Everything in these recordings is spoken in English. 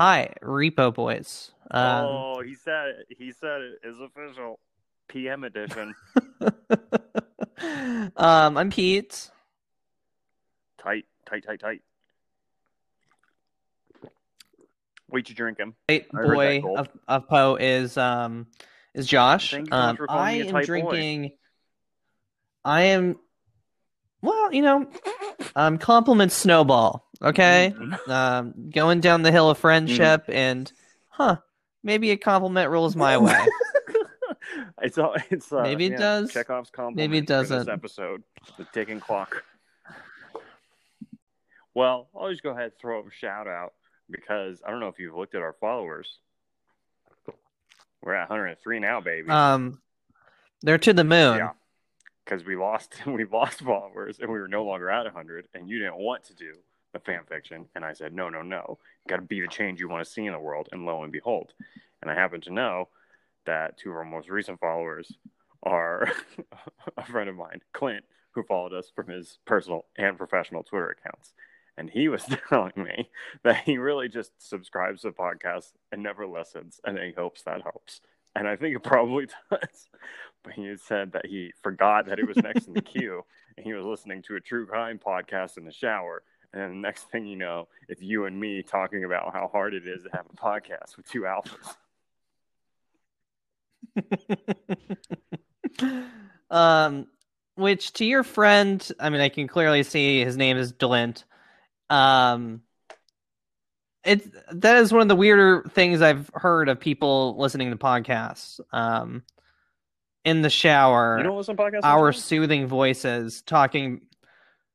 Hi, Repo Boys. Um, oh, he said it. He said it is official. PM edition. um, I'm Pete. tight, tight, tight, tight. Wait, you drink him. That boy of, of Poe is um is Josh. Thank you Um, I am tight boy. drinking. I am. Well, you know, um, compliment Snowball. Okay, Mhm. um, going down the hill of friendship, Mm-hmm. and huh, maybe a compliment rolls my way. it's all. It's uh, Maybe it yeah, does. Chekhov's compliment. Maybe it doesn't. episode, the ticking clock. Well, I'll just go ahead and throw a shout out because I don't know if you've looked at our followers. We're at 103 now, baby. Um, they're to the moon. Yeah. because we lost we lost followers and we were no longer at 100 and you didn't want to do the fan fiction and i said no no no. Got to be the change you want to see in the world. And lo and behold and i happen to know that two of our most recent followers are a friend of mine clint who followed us from his personal and professional twitter accounts. And he was telling me that he really just subscribes to podcasts and never listens and he hopes that helps. And i think it probably does. But he said that he forgot that it was next in the queue and he was listening to a true crime podcast in the shower and the next thing you know it's you and me talking about how hard it is to have a podcast with two alphas um, which to your friend, I mean, I can clearly see his name is Delint. Um, it's that is one of the weirder things I've heard of people listening to podcasts. Um, in the shower, you don't listen to podcasts our soothing voices talking.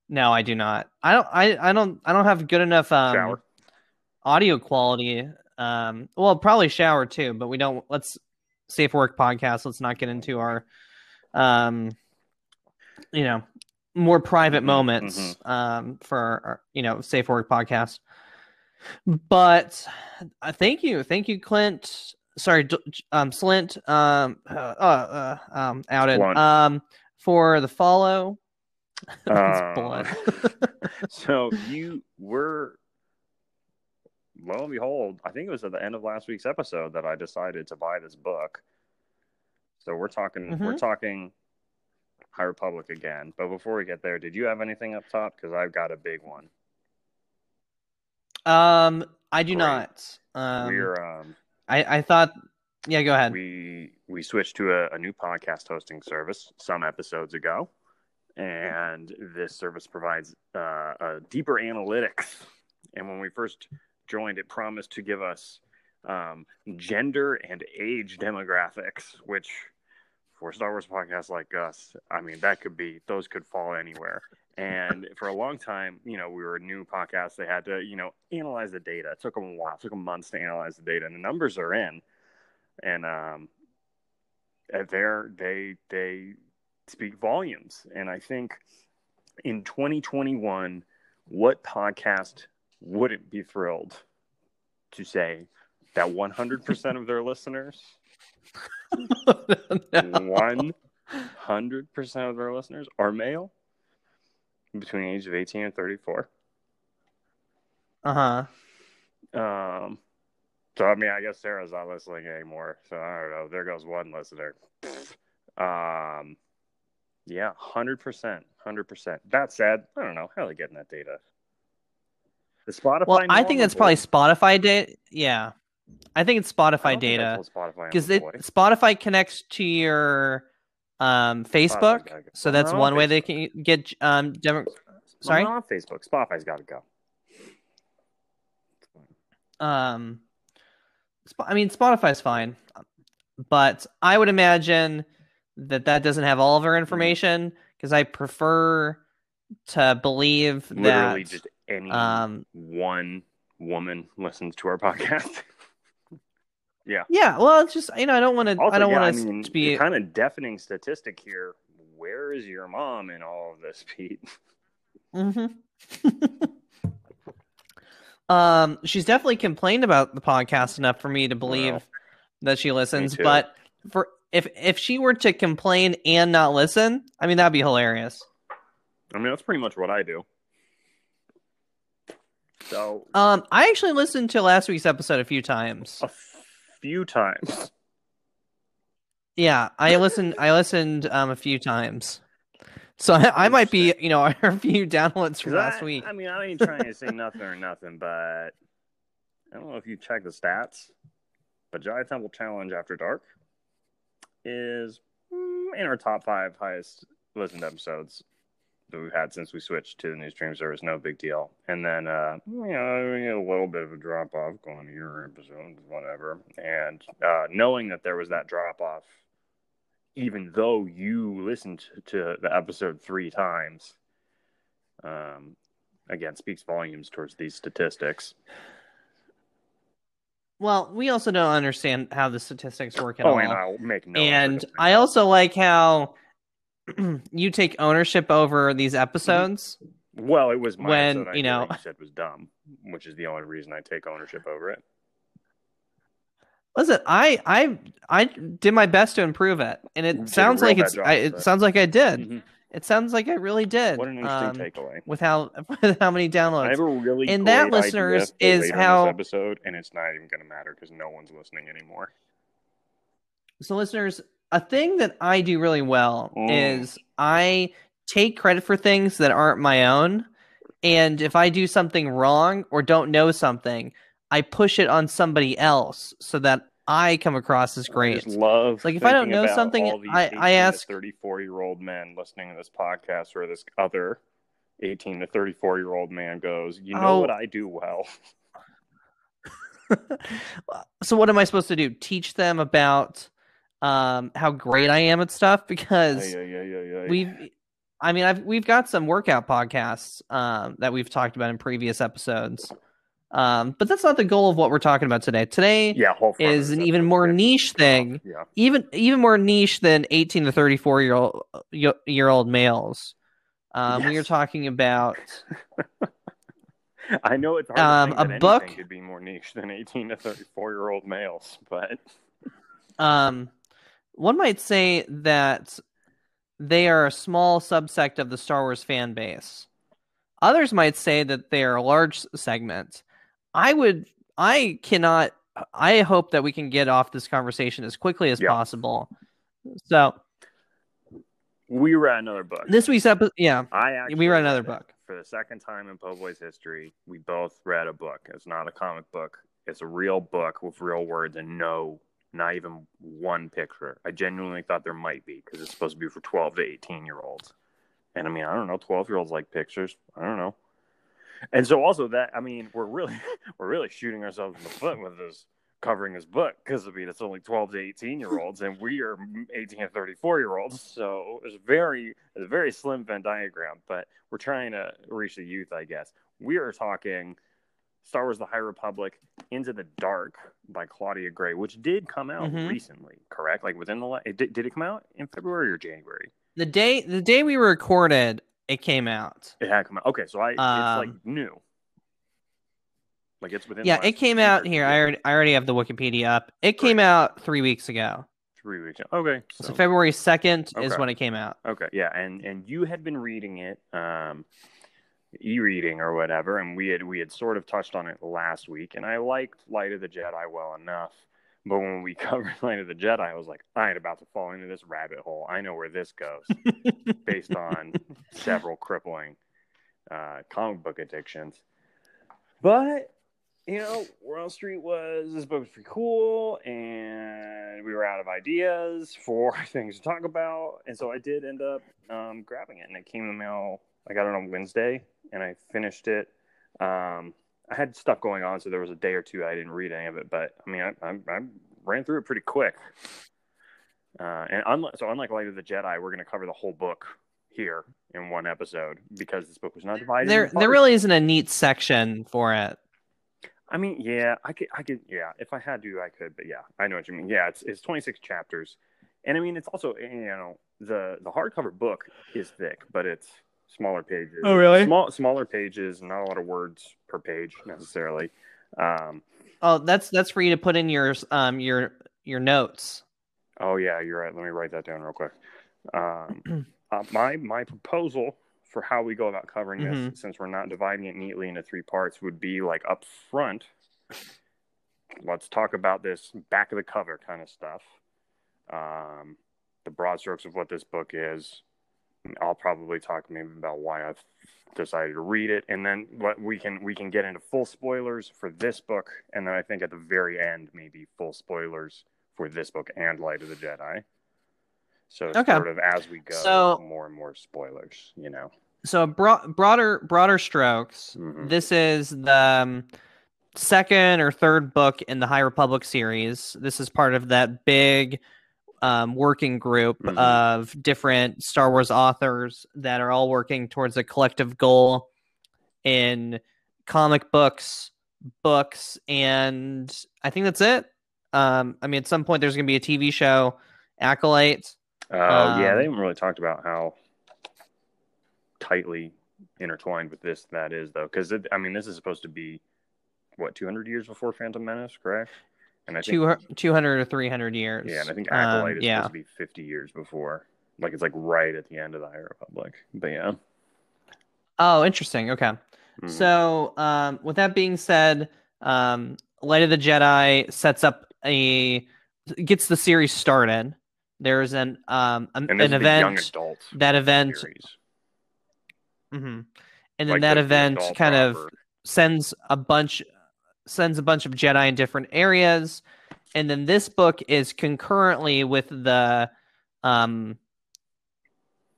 No, I do not. I don't. I, I don't. I don't have good enough um, shower audio quality. Um, well, probably shower too, but we don't. Let's safe work podcast. Let's not get into our, um, you know, more private Mhm, moments um, for our, you know safe work podcast. But uh, thank you, thank you, Clint. Sorry, um, Slint. Um, uh, uh, um, outed. Blunt. Um, for the follow. Uh, so you were lo and behold i think it was at the end of last week's episode that i decided to buy this book so we're talking we're Mhm. talking high republic again but before we get there did you have anything up top because i've got a big one Um, I do Great. not. Um, we're um I, I thought, yeah, go ahead. we we switched to a, a new podcast hosting service some episodes ago and this service provides uh, a deeper analytics. And when we first joined it promised to give us um, gender and age demographics which for star wars podcasts like us i mean that could be those could fall anywhere. And for a long time you know we were a new podcast. They had to you know analyze the data. It took them a while. It took them months to analyze the data and the numbers are in. And um, they're they they speak volumes. And I think in 2021, what podcast wouldn't be thrilled to say that 100% of their listeners, No. 100% of their listeners are male between the age of 18 and 34. Uh-huh. Um, so I mean, I guess Sarah's not listening anymore. So I don't know. There goes one listener. Um, yeah, hundred percent, hundred percent. That said, I don't know how are they getting that data. The Spotify. Well, I think that's probably? Spotify data. Yeah. I think it's Spotify don't think I data Spotify because. Spotify connects to your um Facebook, go. so that's one way they can get um demo- sorry? I'm on Facebook. Spotify's got to go. um I mean Spotify's fine, but I would imagine that that doesn't have all of Mm-hmm. our information because I prefer to believe Literally, that just any um one woman listens to our podcast. yeah. yeah, well, it's just you know I don't want to I don't yeah, want I to be kind of deafening statistic here. Where is your mom in all of this, Pete? hmm um, she's definitely complained about the podcast enough for me to believe Well, that she listens. But for if if she were to complain and not listen, I mean that'd be hilarious. I mean, that's pretty much what I do. So Um, I actually listened to last week's episode a few times. a few times. Yeah, I listened. I listened um a few times. So I, I might be, you know, a few downloads from last I, week. I mean, I ain't trying to say nothing or nothing, but I don't know if you check the stats, but Jedi Temple Challenge After Dark is mm, in our top five highest listened episodes that we've had since we switched to the new stream service. No big deal. And then, uh, you know, a little bit of a drop off going to your episode, whatever. And uh, knowing that there was that drop off, even though you listened to the episode three times, um, again speaks volumes towards these statistics. Well, we also don't understand how the statistics work at oh, all. and I'll make no. and I also like how you take ownership over these episodes. well, it was my when, you know- you said was dumb, which is the only reason I take ownership over it. Listen, I I I did my best to improve it, and it sounds like it's. job I, it sounds like I did. Mhm. It sounds like it really did. What an interesting um, takeaway. with how with how many I downloads. have a really And that, listeners, is how- this episode, and it's not even going to matter because no one's listening anymore. So, listeners, a thing that I do really well Mm. is I take credit for things that aren't my own. And if I do something wrong or don't know something, I push it on somebody else so that I come across as I great. just love Like, if I don't know something, I- I ask- 34 year old men listening to this podcast or this other 18 to 34 year old man goes, You know Oh. what I do well? so, what am I supposed to do? Teach them about um, how great I am at stuff? Because Yeah, yeah, yeah, yeah, yeah. we've i mean i've we've got some workout podcasts um that we've talked about in previous episodes um but that's not the goal of what we're talking about today today yeah, is an even more niche thing Yeah. even even more niche than 18 to 34 year old year old males um we are talking about I know it's hard Um, a book- could be more niche than 18 to 34 year old males, but um one might say that they are a small subsect of the Star Wars fan base. Others might say that they are a large segment. I would I cannot I hope that we can get off this conversation as quickly as Yeah. possible. So we read another book. this week's episode yeah. I actually we read another book. for the second time in Po' Boy's history. We both read a book. It's not a comic book. It's a real book with real words and no, not even one picture. I genuinely thought there might be because it's supposed to be for 12 to 18 year olds. And I mean, I don't know, 12 year olds like pictures. I don't know. And so also that I mean, we're really we're really shooting ourselves in the foot with this covering this book because I mean it's only 12 to 18 year olds and we are 18 to 34 year olds. So it's very it's a very slim Venn diagram, but we're trying to reach the youth, I guess. We are talking Star Wars: The High Republic, Into the Dark by Claudia Gray, which did come out Mhm. recently, correct? Like within the did, did it come out in February or January? The day the day we recorded it came out. It had come out. Okay, so I it's like Um, new. Like it's within Yeah, it came out here. I already I already have the Wikipedia up. It came out 3 weeks ago. three weeks. Ago. Okay, So, so February 2nd is when it came out. Okay, yeah, and and you had been reading it, um, e-reading or whatever, and we had we had sort of touched on it last week, and I liked Light of the Jedi well enough, but when we covered Light of the Jedi, I was like, I ain't about to fall into this rabbit hole. I know where this goes, based on several crippling uh, comic book addictions. But you know, World Street was this book was pretty cool, and we were out of ideas for things to talk about, and so I did end up um, grabbing it, and it came in the mail. I got it on Wednesday, and I finished it. Um, I had stuff going on, so there was a day or two I didn't read any of it, but I mean, I, I, I ran through it pretty quick. Uh, and unlike, so, unlike Light of the Jedi, we're going to cover the whole book here in one episode because this book was not divided. There there really isn't a neat section for it. I mean, yeah, I could, I could, yeah. If I had to, I could. But yeah, I know what you mean. Yeah, it's it's 26 chapters, and I mean, it's also you know the the hardcover book is thick, but it's smaller pages. Oh, really? Small smaller pages, not a lot of words per page necessarily. Um, Oh, that's that's for you to put in your um your your notes. oh yeah, you're right. Let me write that down real quick. Um, uh, my my proposal for how we go about covering this, since we're not dividing it neatly into three parts, would be like up front. Let's talk about this back of the cover kind of stuff. Um, the broad strokes of what this book is. I'll probably talk maybe about why I've decided to read it, and then what we can we can get into full spoilers for this book, and then I think at the very end maybe full spoilers for this book and Light of the Jedi. So Okay. sort of as we go, So- more and more spoilers. You know. So bro- broader broader strokes. Mhm. This is the um, second or third book in the High Republic series. This is part of that big um, working group Mhm. of different Star Wars authors that are all working towards a collective goal in comic books, books, and I think that's it. Um, I mean, at some point, there's going to be a TV show, Acolyte. Oh yeah, Um, they haven't really talked about how tightly intertwined with this that is though, because I mean this is supposed to be what 200 years before Phantom Menace, correct? And I think Two, 200 or 300 years. yeah, and I think Um, Acolyte is yeah. supposed to be 50 years before. Like it's like right at the end of the High Republic. But yeah. Oh, interesting. Okay. Mhm. So, um, with that being said, um, Light of the Jedi sets up a gets the series started. There's an um an, an event. That event, mhm. and then Like that the- the event adult kind of sends a bunch sends a bunch of Jedi in different areas, and then this book is concurrently with the um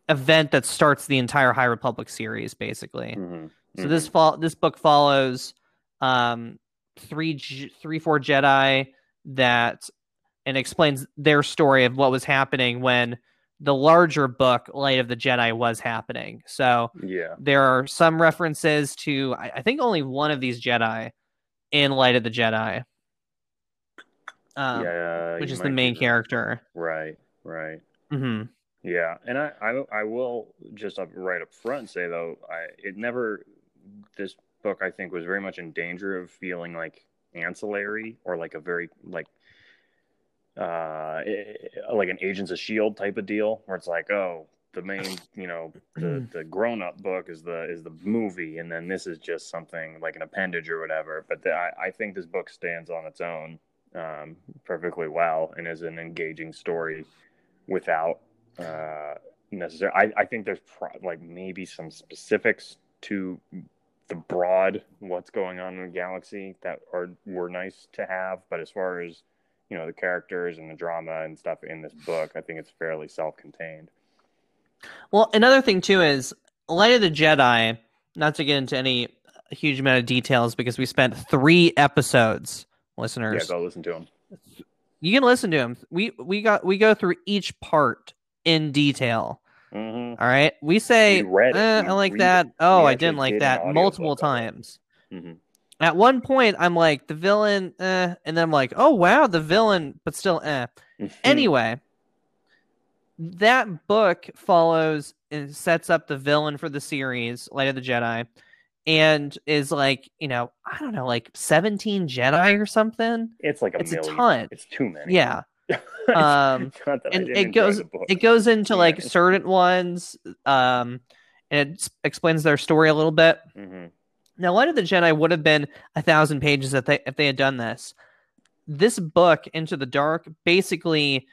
event that starts the entire High Republic series, basically. Mhm. So Mhm. this fall this book follows um three J- three four Jedi that and explains their story of what was happening when the larger book Light of the Jedi was happening. So yeah. there are some references to I, I think only one of these Jedi in Light of the Jedi. Um, yeah, which is the main character. Right, right. hmm Yeah, and I, I, I will just up right up front say though, I it never this book I think was very much in danger of feeling like ancillary or like a very like uh like an Agents of Shield type of deal where it's like oh the main you know the the grown up book is the is the movie and then this is just something like an appendage or whatever but the, I, I think this book stands on its own um, perfectly well and is an engaging story without uh necessary I, I think there's pro- like maybe some specifics to the broad what's going on in the galaxy that are were nice to have but as far as you know the characters and the drama and stuff in this book i think it's fairly self-contained Well, another thing too is Light of the Jedi. Not to get into any huge amount of details because we spent three episodes, listeners. yeah go listen to them you can listen to them. We we got we go through each part in detail. hmm All right, we say, We "Eh, I like that. it. Oh, We I didn't like did that multiple times. hmm At one point, I'm like the villain, eh, and then I'm like, oh wow, the villain, but still, eh. Mm-hmm. Anyway, that book follows and sets up the villain for the series, Light of the Jedi, and is like, you know, I don't know, like 17 Jedi or something. it's like a It's a ton. it's too many Yeah. Um, not that I and it goes it goes into like certain ones um and it explains their story a little bit Mhm. now light of the jedi would have been a thousand pages if they if they had done this this book into the dark basically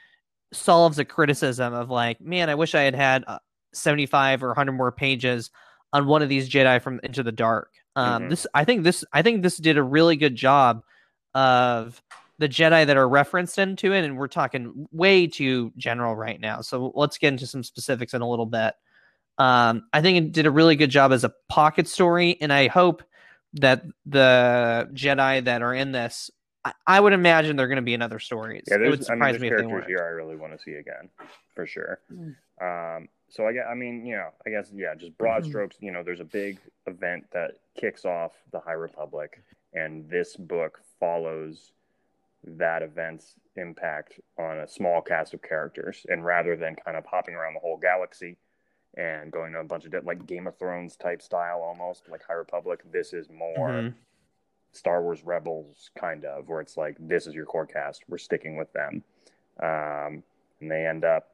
solves a criticism of like man i wish i had had uh, 75 or 100 more pages on one of these jedi from into the dark um Mhm. this i think this i think this did a really good job of the Jedi that are referenced into it, and we're talking way too general right now. So let's get into some specifics in a little bit. Um, I think it did a really good job as a pocket story, and I hope that the Jedi that are in this, I, I would imagine they're going to be in other stories. Yeah, it would there's, I mean, surprise me if they characters weren't. here I really want to see again, for sure. Mm. Um, so I guess, I mean, you know, I guess, yeah, just broad Mhm. strokes. You know, there's a big event that kicks off the High Republic, and this book follows that event's impact on a small cast of characters. And rather than kind of hopping around the whole galaxy and going to a bunch of di- like Game of Thrones type style, almost like High Republic, this is more. Mhm. Star Wars Rebels kind of, where it's like this is your core cast, we're sticking with them, um, and they end up,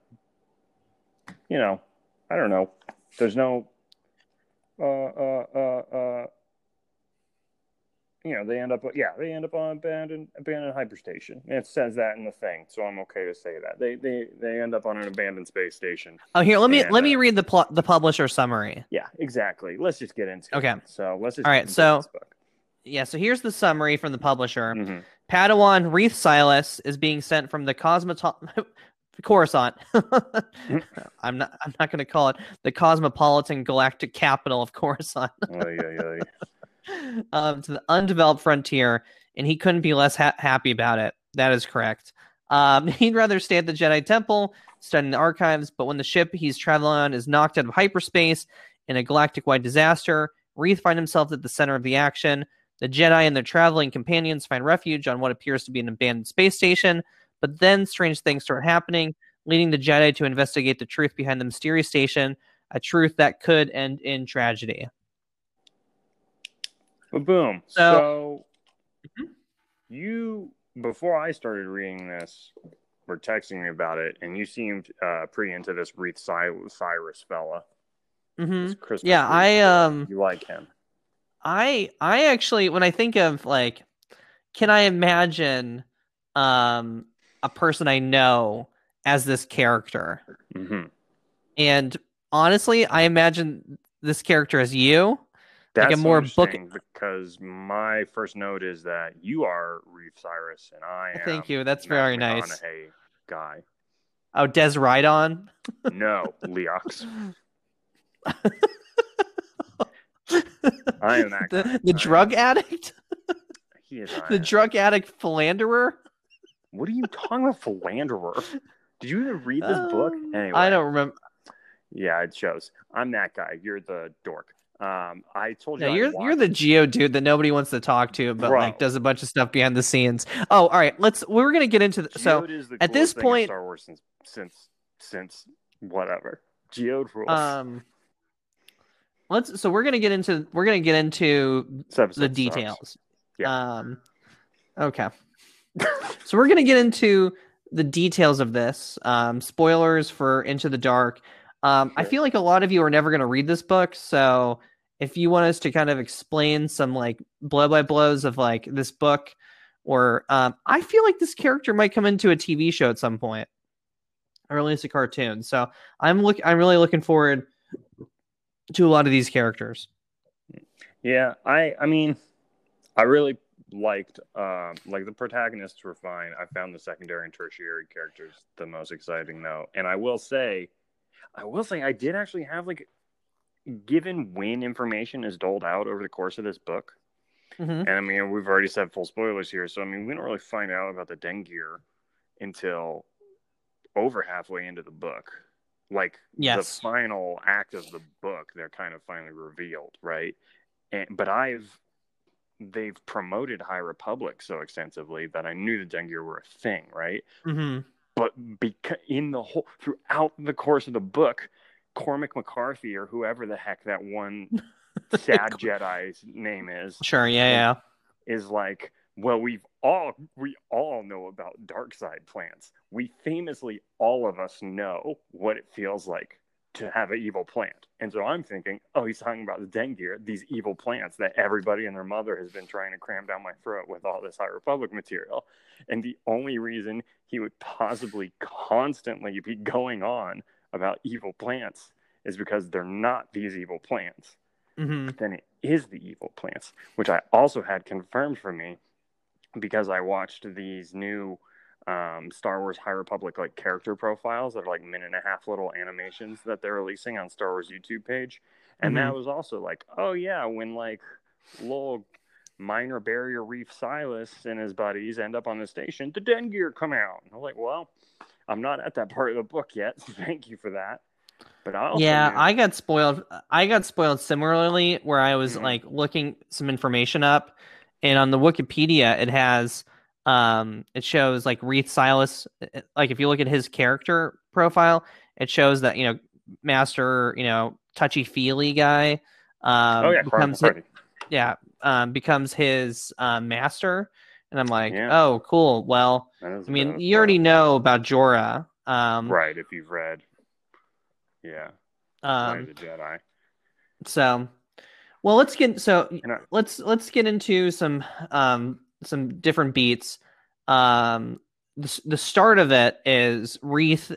you know, I don't know. There's no, uh, uh, uh, uh, you know, they end up, yeah, they end up on abandoned abandoned hyperstation. It says that in the thing, so I'm okay to say that they they they end up on an abandoned space station. Oh, here, let me And, let me uh, read the pl- the publisher summary. Yeah, exactly. Let's just get into Okay. it. So let's just All right, so- this book. Yeah, so here's the summary from the publisher. Mhm. Padawan Reath Silas is being sent from the Cosmoto- Coruscant. I'm not. I'm not going to call it the cosmopolitan galactic capital of Coruscant. Oy, oy, oy. um, to the undeveloped frontier, and he couldn't be less ha- happy about it. That is correct. Um, he'd rather stay at the Jedi Temple, studying the archives, but when the ship he's traveling on is knocked out of hyperspace in a galactic-wide disaster, Reath finds himself at the center of the action. The Jedi and their traveling companions find refuge on what appears to be an abandoned space station, but then strange things start happening, leading the Jedi to investigate the truth behind the mysterious station, a truth that could end in tragedy. But boom. So- So, you before I started reading this, were texting me about it, and you seemed uh, pretty into this Reath Cy- Cyrus fella. Mm-hmm. Yeah, I um You like him? I I actually when I think of like can I imagine um a person I know as this character? hmm And honestly, I imagine this character as you. That's a more book- interesting because my first note is that you are Reef Cyrus and I am. Thank you. That's Matt very nice. Guy. Oh, Dez Rydan. No, Leox. I am that guy. the, the I am- drug addict, He is. The am. drug addict philanderer. What are you talking about, philanderer? Did you even read this book? Um, Anyway, I don't remember. Yeah, it shows. I'm that guy. You're the dork. Um, I told you. You're you're the geo dude that nobody wants to talk to, but Bro. like does a bunch of stuff behind the scenes. Oh, all right. Let's. We're gonna get into the, so. The at this point- Star Wars since since since whatever. Geode rules. Um, let's. So we're gonna get into we're gonna get into the details. Yeah. Um. Okay. so we're gonna get into the details of this. Um, spoilers for Into the Dark. Um, I feel like a lot of you are never gonna read this book, so if you want us to kind of explain some like blow by blows of like this book, or um, I feel like this character might come into a TV show at some point, or at least a cartoon. So I'm look. I'm really looking forward to a lot of these characters. Yeah, I I mean, I really liked um like the protagonists were fine. I found the secondary and tertiary characters the most exciting though. And I will say I will say I did actually have like given when information is doled out over the course of this book. Mhm. And I mean, we've already said full spoilers here, so I mean, we don't really find out about the Drengir until over halfway into the book. Like Yes. the final act of the book, they're kind of finally revealed, right? And but I've they've promoted High Republic so extensively that I knew the Drengir were a thing, right? Mhm. But beca- in the whole throughout the course of the book, Cormac McCarthy or whoever the heck that one sad Jedi's name is Sure. Yeah. Yeah. is like, well, we've all we all know about dark side plants. We famously all of us know what it feels like to have an evil plant. And so I'm thinking, oh, he's talking about the Drengir, these evil plants that everybody and their mother has been trying to cram down my throat with all this High Republic material. And the only reason he would possibly constantly be going on about evil plants is because they're not these evil plants hmm then it is the evil plants, which I also had confirmed for me because I watched these new um, Star Wars High Republic like character profiles that are like minute and a half little animations that they're releasing on Star Wars YouTube page, and that was also like, oh yeah, when like little minor barrier reef Silas and his buddies end up on the station, the Drengir come out. And I'm like, well, I'm not at that part of the book yet. So thank you for that. But I also Yeah, knew- I got spoiled. I got spoiled similarly, where I was Mhm. like looking some information up, and on the Wikipedia it has, um, it shows like Reath Silas. uh, Like if you look at his character profile, it shows that you know Master, you know, touchy feely guy. Um, oh yeah, becomes Cormac hi- McCarthy. yeah, um, becomes his uh, master, and I'm like, Yeah. oh, cool. Well, I mean, you already know about Jora. Um, right if you've read yeah um, the jedi So, Well, let's get so let's let's get into some um some different beats. Um, the the start of it is Reath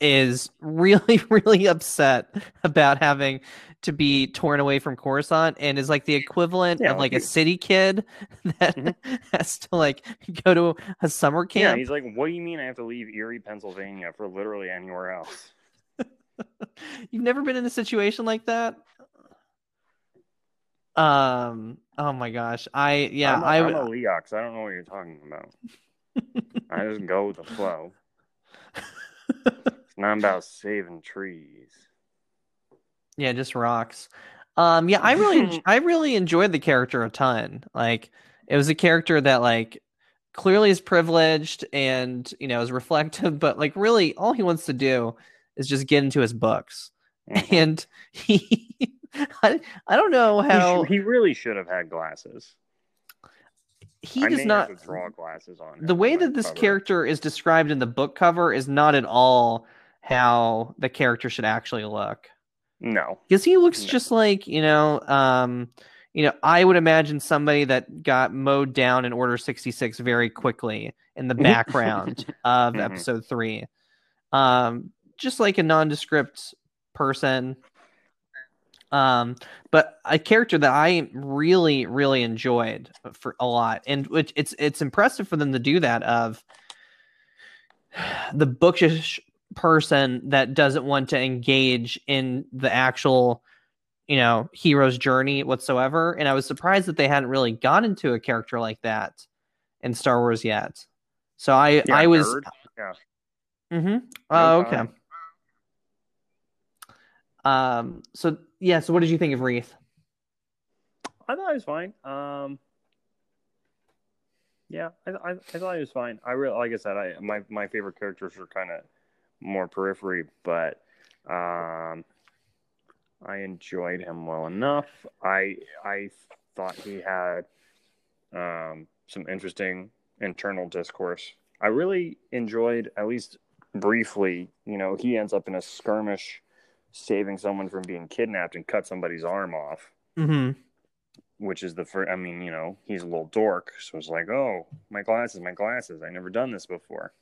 is really really upset about having to be torn away from Coruscant and is like the equivalent Yeah, of like a city kid that Mhm. has to like go to a summer camp. Yeah, camp. he's like, "What do you mean I have to leave Erie, Pennsylvania for literally anywhere else?" You've never been in a situation like that? Um. Oh my gosh. I yeah. I'm a, I I'm a Leox. I don't know what you're talking about. I just go with the flow. It's not about saving trees. Yeah, just rocks. Um, yeah, I really, I really enjoyed the character a ton. Like, it was a character that like clearly is privileged and you know is reflective, but like really, all he wants to do is just get into his books, Mhm. and he, I, I don't know He sh- how he, really should have had glasses. he I does not. have draw glasses on. The way that this cover. character is described in the book cover is not at all how the character should actually look. No. because he looks No. just like you know um you know i would imagine somebody that got mowed down in order 66 very quickly in the background of Mhm. episode 3 um just like a nondescript person um but a character that i really really enjoyed for a lot and which it's it's impressive for them to do that of the bookish person that doesn't want to engage in the actual you know hero's journey whatsoever. And i was surprised that they hadn't really got into a character like that in star wars yet. So i Yeah, i was nerd. Yeah. mm-hmm. Oh okay. Um so yeah so what did you think of Reath I thought it was fine. Um, yeah, I, I, I thought it was fine. I really, like I said, I my my favorite characters were kind of more periphery, but um, I enjoyed him well enough. I I thought he had um, some interesting internal discourse. I really enjoyed, at least briefly. You know, he ends up in a skirmish, saving someone from being kidnapped and cut somebody's arm off mm-hmm which is the first. I mean, you know, he's a little dork, so it's like, oh, my glasses, my glasses. I never done this before,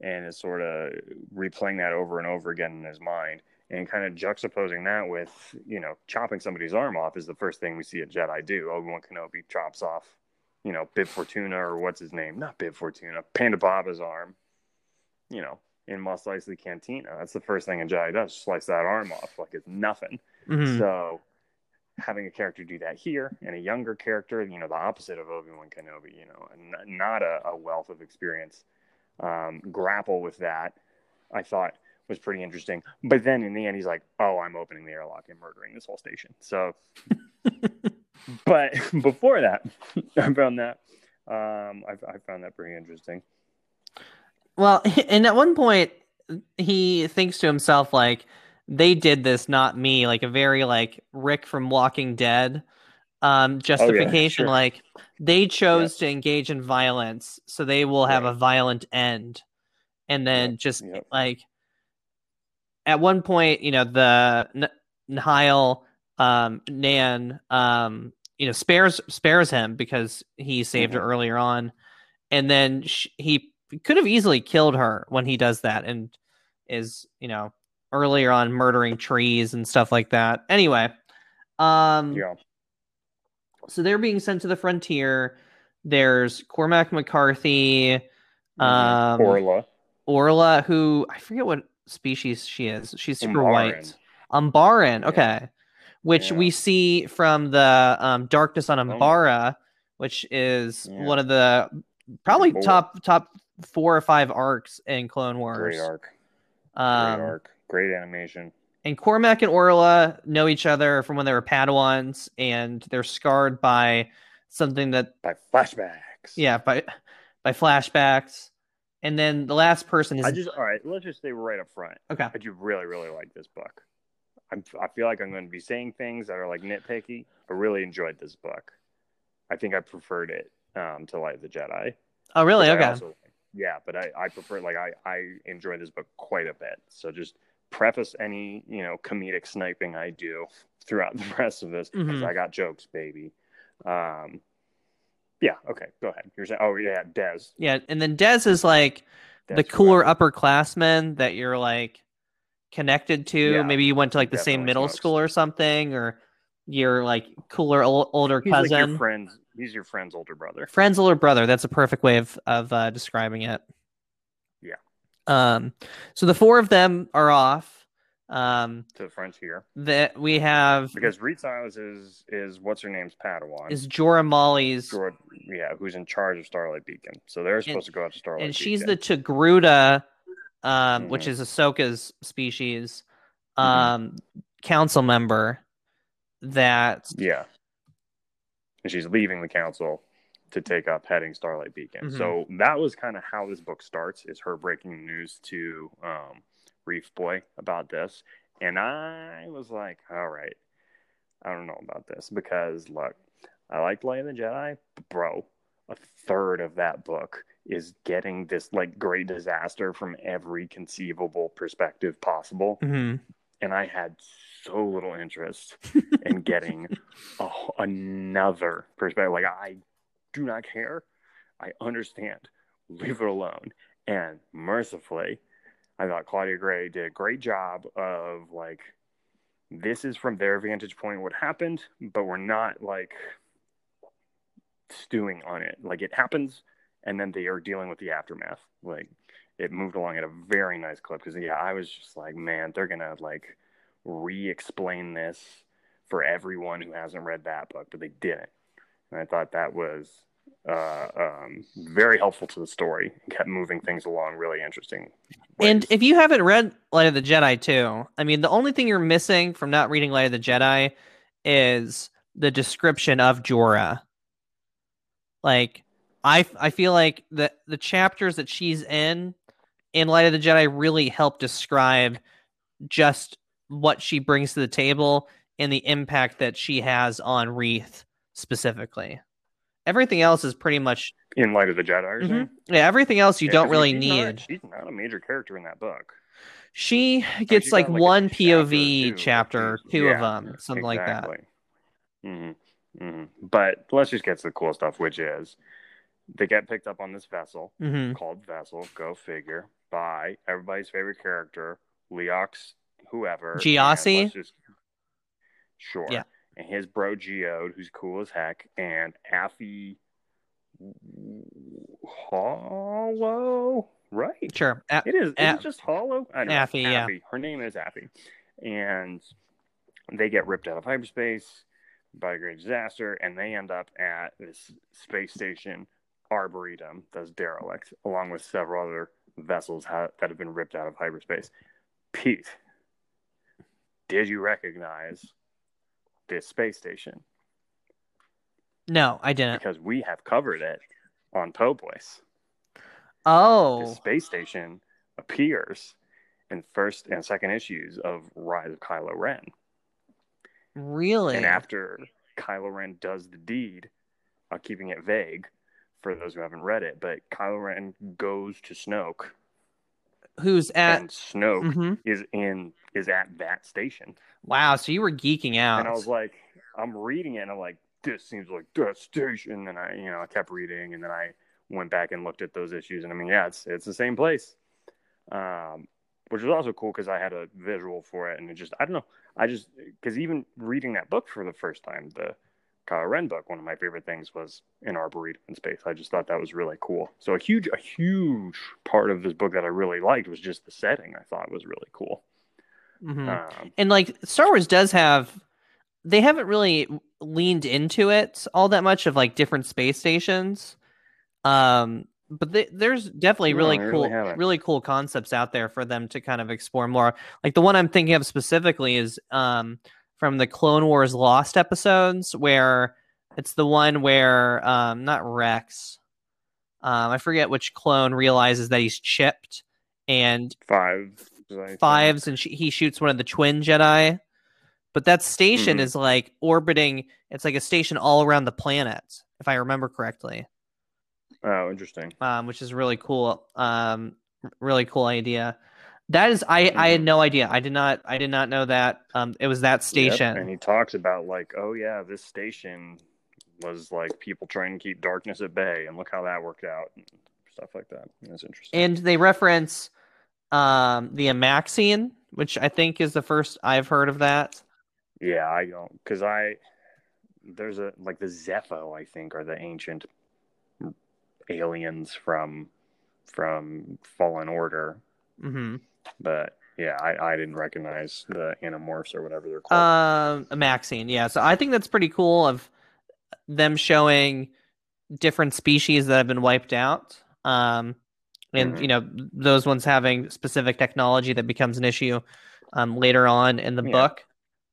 and it's sort of replaying that over and over again in his mind, and kind of juxtaposing that with, you know, chopping somebody's arm off is the first thing we see a Jedi do. Obi Wan Kenobi chops off, you know, Bib Fortuna or what's his name? Not Bib Fortuna, Ponda Baba's arm. You know, in Mos Eisley Cantina. That's the first thing a Jedi does: slice that arm off like it's nothing. mm-hmm So having a character do that here and a younger character, you know, the opposite of Obi Wan Kenobi, you know, not a, a wealth of experience, um, grapple with that, I thought was pretty interesting. But then in the end, he's like, "Oh, I'm opening the airlock and murdering this whole station." So, but before that, I found that um, I, I found that pretty interesting. Well, and at one point, he thinks to himself, like, they did this, not me. Like a very like Rick from Walking Dead um justification. sure. Like they chose to engage in violence, so they will have Right. a violent end. And then Yep, just yep. like at one point, you know, the N- Nihil um Nan um you know spares spares him because he saved her Mhm. earlier on and then sh- he could have easily killed her when he does that and is you know earlier on murdering trees and stuff like that anyway um Yeah, so they're being sent to the frontier there's cormac mccarthy um Orla, orla who i forget what species she is she's super Umbaran. white umbaran Yeah. okay which Yeah. we see from the um, darkness on Oh. umbara which is Yeah. one of the probably top top four or five arcs in clone wars great arc, great um, arc, great animation. and Cormac and Orla know each other from when they were Padawans, and they're scarred by something that, By flashbacks. yeah, by by flashbacks. And then the last person is I just all right. Let's just say right up front. okay. I do really, really like this book. I'm, I feel like I'm going to be saying things that are like nitpicky. I really enjoyed this book. I think I preferred it um, to Light of the Jedi. Oh, really? which I Okay. also- yeah, but I, I prefer like I, I enjoy this book quite a bit. So just preface any you know comedic sniping I do throughout the rest of this because Mhm. I got jokes, baby. Um, yeah. Okay. Go ahead. You're saying, oh yeah, Dez. Yeah, and then Dez is like Dez the cooler whoever. upperclassmen that you're like connected to. Yeah, Maybe you went to like the same middle smokes. school or something, or your like cooler ol- older He's like cousin. your friend's. He's your friend's older brother. friend's older brother. That's a perfect way of of uh, describing it. Yeah. Um. So the four of them are off. Um. To the frontier That we have because Reed Silas is is what's her name's Padawan. is Jora Malli's, Jordan, yeah, who's in charge of Starlight Beacon. So they're supposed to go out to Starlight and she's Beacon. the Togruta, um, which Mhm. is Ahsoka's species, Mhm. um, council member. That Yeah. And she's leaving the council to take up heading Starlight Beacon. Mhm. So that was kind of how this book starts is her breaking news to um, Reef Boy about this. And I was like, all right, I don't know about this because look, I like Light of the Jedi, but bro, a third of that book is getting this like great disaster from every conceivable perspective possible Mhm. And I had so little interest in getting a, another perspective. Like I do not care. I understand. Leave it alone. And mercifully, I thought Claudia Gray did a great job of like this is from their vantage point what happened, but we're not like stewing on it. Like it happens, and then they are dealing with the aftermath. Like it moved along at a very nice clip because yeah, I was just like, man, they're gonna like re-explain this for everyone who hasn't read that book, but they didn't. And I thought that was uh, um, very helpful to the story kept moving things along really interesting. And if you haven't read Light of the Jedi too, I mean, the only thing you're missing from not reading Light of the Jedi is the description of Jora. Like, I I feel like the the chapters that she's in in Light of the Jedi really help describe just what she brings to the table and the impact that she has on Reath specifically. Everything else is pretty much in light of the Jedi, saying? yeah. Everything else you Yeah, don't really need. Not, she's not a major character in that book. She gets like, like, one chapter POV two, chapter, two think. of them, something like that. hmm hmm But let's just get to the cool stuff, which is they get picked up on this vessel hmm called Vessel, go figure, by everybody's favorite character, Leox, whoever. and just- Sure. Yeah. And his bro Geode, who's cool as heck, and Affie Hollow, right? Sure. A- It is. Is A- it just Hollow? I know. Affie, yeah. Her name is Affie, and they get ripped out of hyperspace by a great disaster, and they end up at this space station arboretum that's derelict, along with several other vessels ha- that have been ripped out of hyperspace. Pete, did you recognize this space station? no, I didn't. Because we have covered it on Po Boys. Oh. The space station appears in first and second issues of Rise of Kylo Ren. really? And after Kylo Ren does the deed, uh, keeping it vague for those who haven't read it, but Kylo Ren goes to Snoke, Who's at? and Snoke Mhm. is in is at that station. Wow. So you were geeking out. And I was like, I'm reading it, and I'm like, this seems like that station. And I, you know, I kept reading, and then I went back and looked at those issues, and I mean, yeah, it's it's the same place. Um, which was also cool because I had a visual for it, and it just I don't know, I just because even reading that book for the first time, the Kylo Ren book, one of my favorite things was an arboretum in space. I just thought that was really cool. So a huge a huge part of this book that I really liked was just the setting. I thought was really cool. Mhm. Um, and like Star Wars does have, they haven't really leaned into it all that much of like different space stations. Um, but they, there's definitely really they cool, really really cool concepts out there for them to kind of explore more. Like the one I'm thinking of specifically is um from the Clone Wars Lost episodes, where it's the one where um not Rex, um I forget which clone realizes that he's chipped and five. Fives and sh- he shoots one of the twin Jedi. But that station Mhm. is like orbiting. It's like a station all around the planet, if I remember correctly, Oh, interesting. um, which is really cool. Um, really cool idea. That is, I I had Mhm. no idea. I did not I did not know that. Um, it was that Yep, station. And he talks about like, oh yeah, this station was like people trying to keep darkness at bay, and look how that worked out, and stuff like that. It's interesting. and they reference um the Amaxine, which I think is the first I've heard of that. yeah, I don't because I there's a like the Zeffo, I think, are the ancient aliens from from Fallen Order, hmm but yeah, I, I didn't recognize the Animorphs or whatever they're called. Um, Maxine, yeah. So I think that's pretty cool of them showing different species that have been wiped out. Um, and Mhm. you know those ones having specific technology that becomes an issue um, later on in the Yeah. book.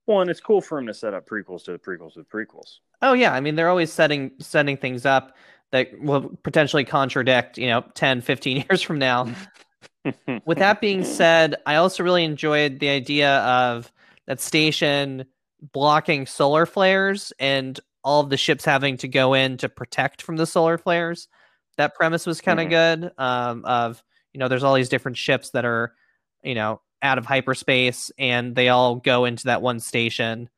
well, and it's cool for him to set up prequels to the prequels to the prequels. Oh yeah, I mean they're always setting setting things up that will potentially contradict, you know, 10, 15 years from now. With that being said, I also really enjoyed the idea of that station blocking solar flares and all of the ships having to go in to protect from the solar flares. That premise was kind of Mhm. good. Um, of you know, there's all these different ships that are, you know, out of hyperspace, and they all go into that one station.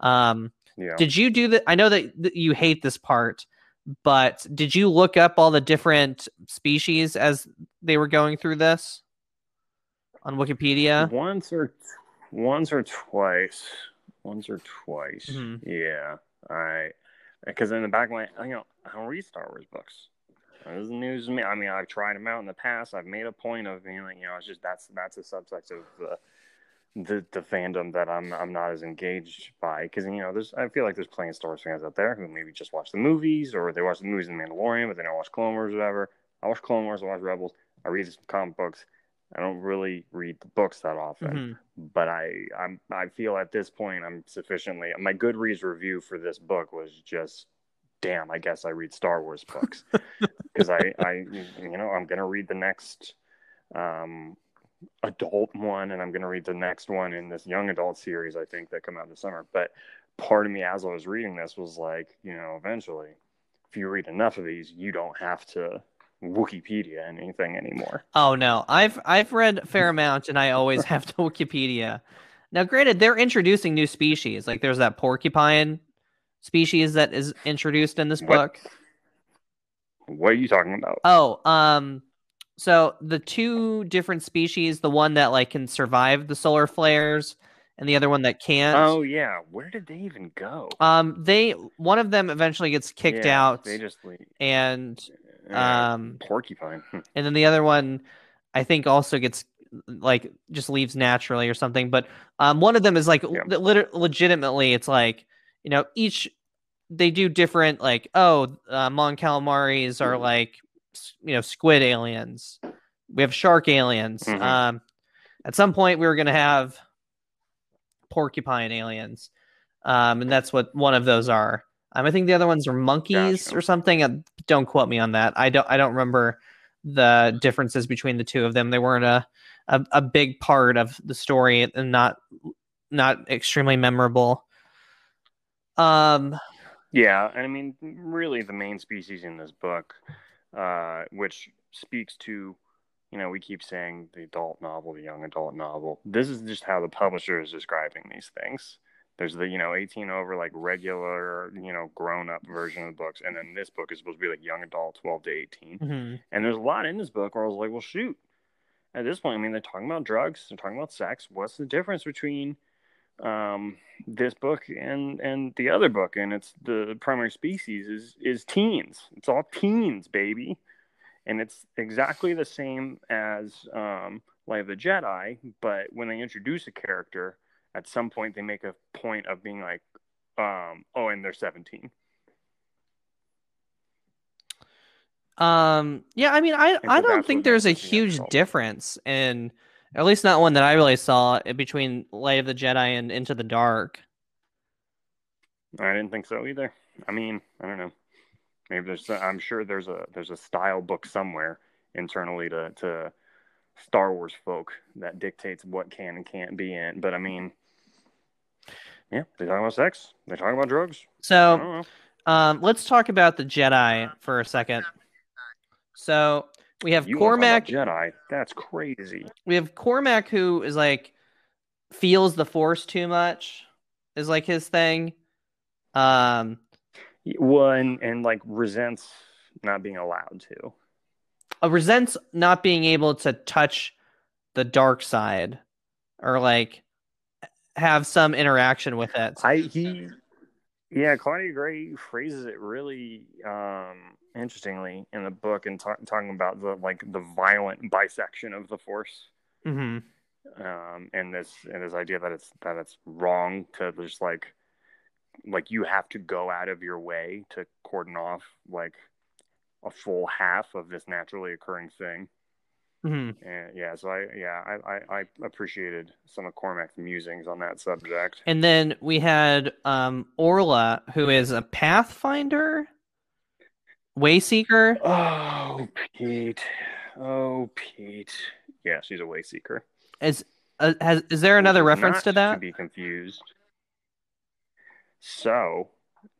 Um, yeah. did you do that? I know that, that you hate this part, but did you look up all the different species as they were going through this on Wikipedia? Once or once or twice. Once or twice. Mhm. Yeah. I because in the back of my you know, I don't read Star Wars books. This is news to me. I mean, I've tried them out in the past. I've made a point of being like, you know, it's just that's that's a subsect of the the, the fandom that I'm I'm not as engaged by because you know there's I feel like there's plenty of Star Wars fans out there who maybe just watch the movies or they watch the movies in Mandalorian but they don't watch Clone Wars or whatever. I watch Clone Wars, I watch Rebels, I read some comic books. I don't really read the books that often Mhm. but I I'm I feel at this point I'm sufficiently my Goodreads review for this book was just damn I guess I read Star Wars books because I I you know I'm gonna read the next um adult one and I'm gonna read the next one in this young adult series I think that come out this summer but part of me as I was reading this was like you know eventually if you read enough of these you don't have to Wikipedia anything anymore Oh no, I've I've read a fair amount, and I always have to Wikipedia. Now, granted, they're introducing new species. Like there's that porcupine species that is introduced in this What? book. what are you talking about Oh, um, so the two different species, the one that like can survive the solar flares, and the other one that can't. Oh yeah, where did they even go? Um, they one of them eventually gets kicked Yeah, out, They just leave. and um, porcupine. And then the other one, I think, also gets like just leaves naturally or something. But um, one of them is like Yeah. le- legitimately, it's like you know each they do different like oh uh, Mon calamaris are Mhm. like you know squid aliens. We have shark aliens. Mhm. Um, at some point we were gonna have porcupine aliens, um, and that's what one of those are. Um, I think the other ones are monkeys Gotcha. or something. Uh, don't quote me on that. I don't. I don't remember the differences between the two of them. They weren't a a, a big part of the story and not not extremely memorable. Um. Yeah, and I mean, really, the main species in this book, uh, which speaks to, you know, we keep saying the adult novel, the young adult novel. This is just how the publisher is describing these things. There's the, you know, 18 over, like regular, you know, grown up version of the books. And then this book is supposed to be like young adult, 12 to 18. mhm. And there's a lot in this book where I was like, well, shoot. At this point, I mean, they're talking about drugs, they're talking about sex. What's the difference between um, this book and and the other book? And it's the primary species is is teens. It's all teens, baby. And it's exactly the same as um, Light of the Jedi, but when they introduce a character, at some point they make a point of being like, um, oh, and they're 17. Um. Yeah. I mean, I I don't think there's a makes it the huge difference in, at least not one that I really saw between Light of the Jedi and Into the Dark. I didn't think so either. I mean, I don't know. Maybe there's. I'm sure there's a there's a style book somewhere internally to to Star Wars folk that dictates what can and can't be in. But I mean, yeah, they talk about sex. They talk about drugs. So. Um, let's talk about the Jedi for a second. So We have You Cohmac. Jedi. That's crazy. We have Cohmac who is like feels the Force too much. Is like his thing. Um, Well, and, and like resents not being allowed to. uh, resents not being able to touch the dark side or like have some interaction with it. I he, yeah, Claudia Gray phrases it really um, interestingly in the book and ta- talking about the like the violent bisection of the Force, hmm um, and this and this idea that it's that it's wrong to just like like you have to go out of your way to cordon off like a full half of this naturally occurring thing. Hmm And yeah, so I yeah I, I, I appreciated some of Cohmac's musings on that subject. And then we had um Orla, who is a pathfinder, wayseeker. Oh, Pete. Oh, Pete. Yeah, she's a way seeker. Is uh, has is there another reference not to that? To be confused. So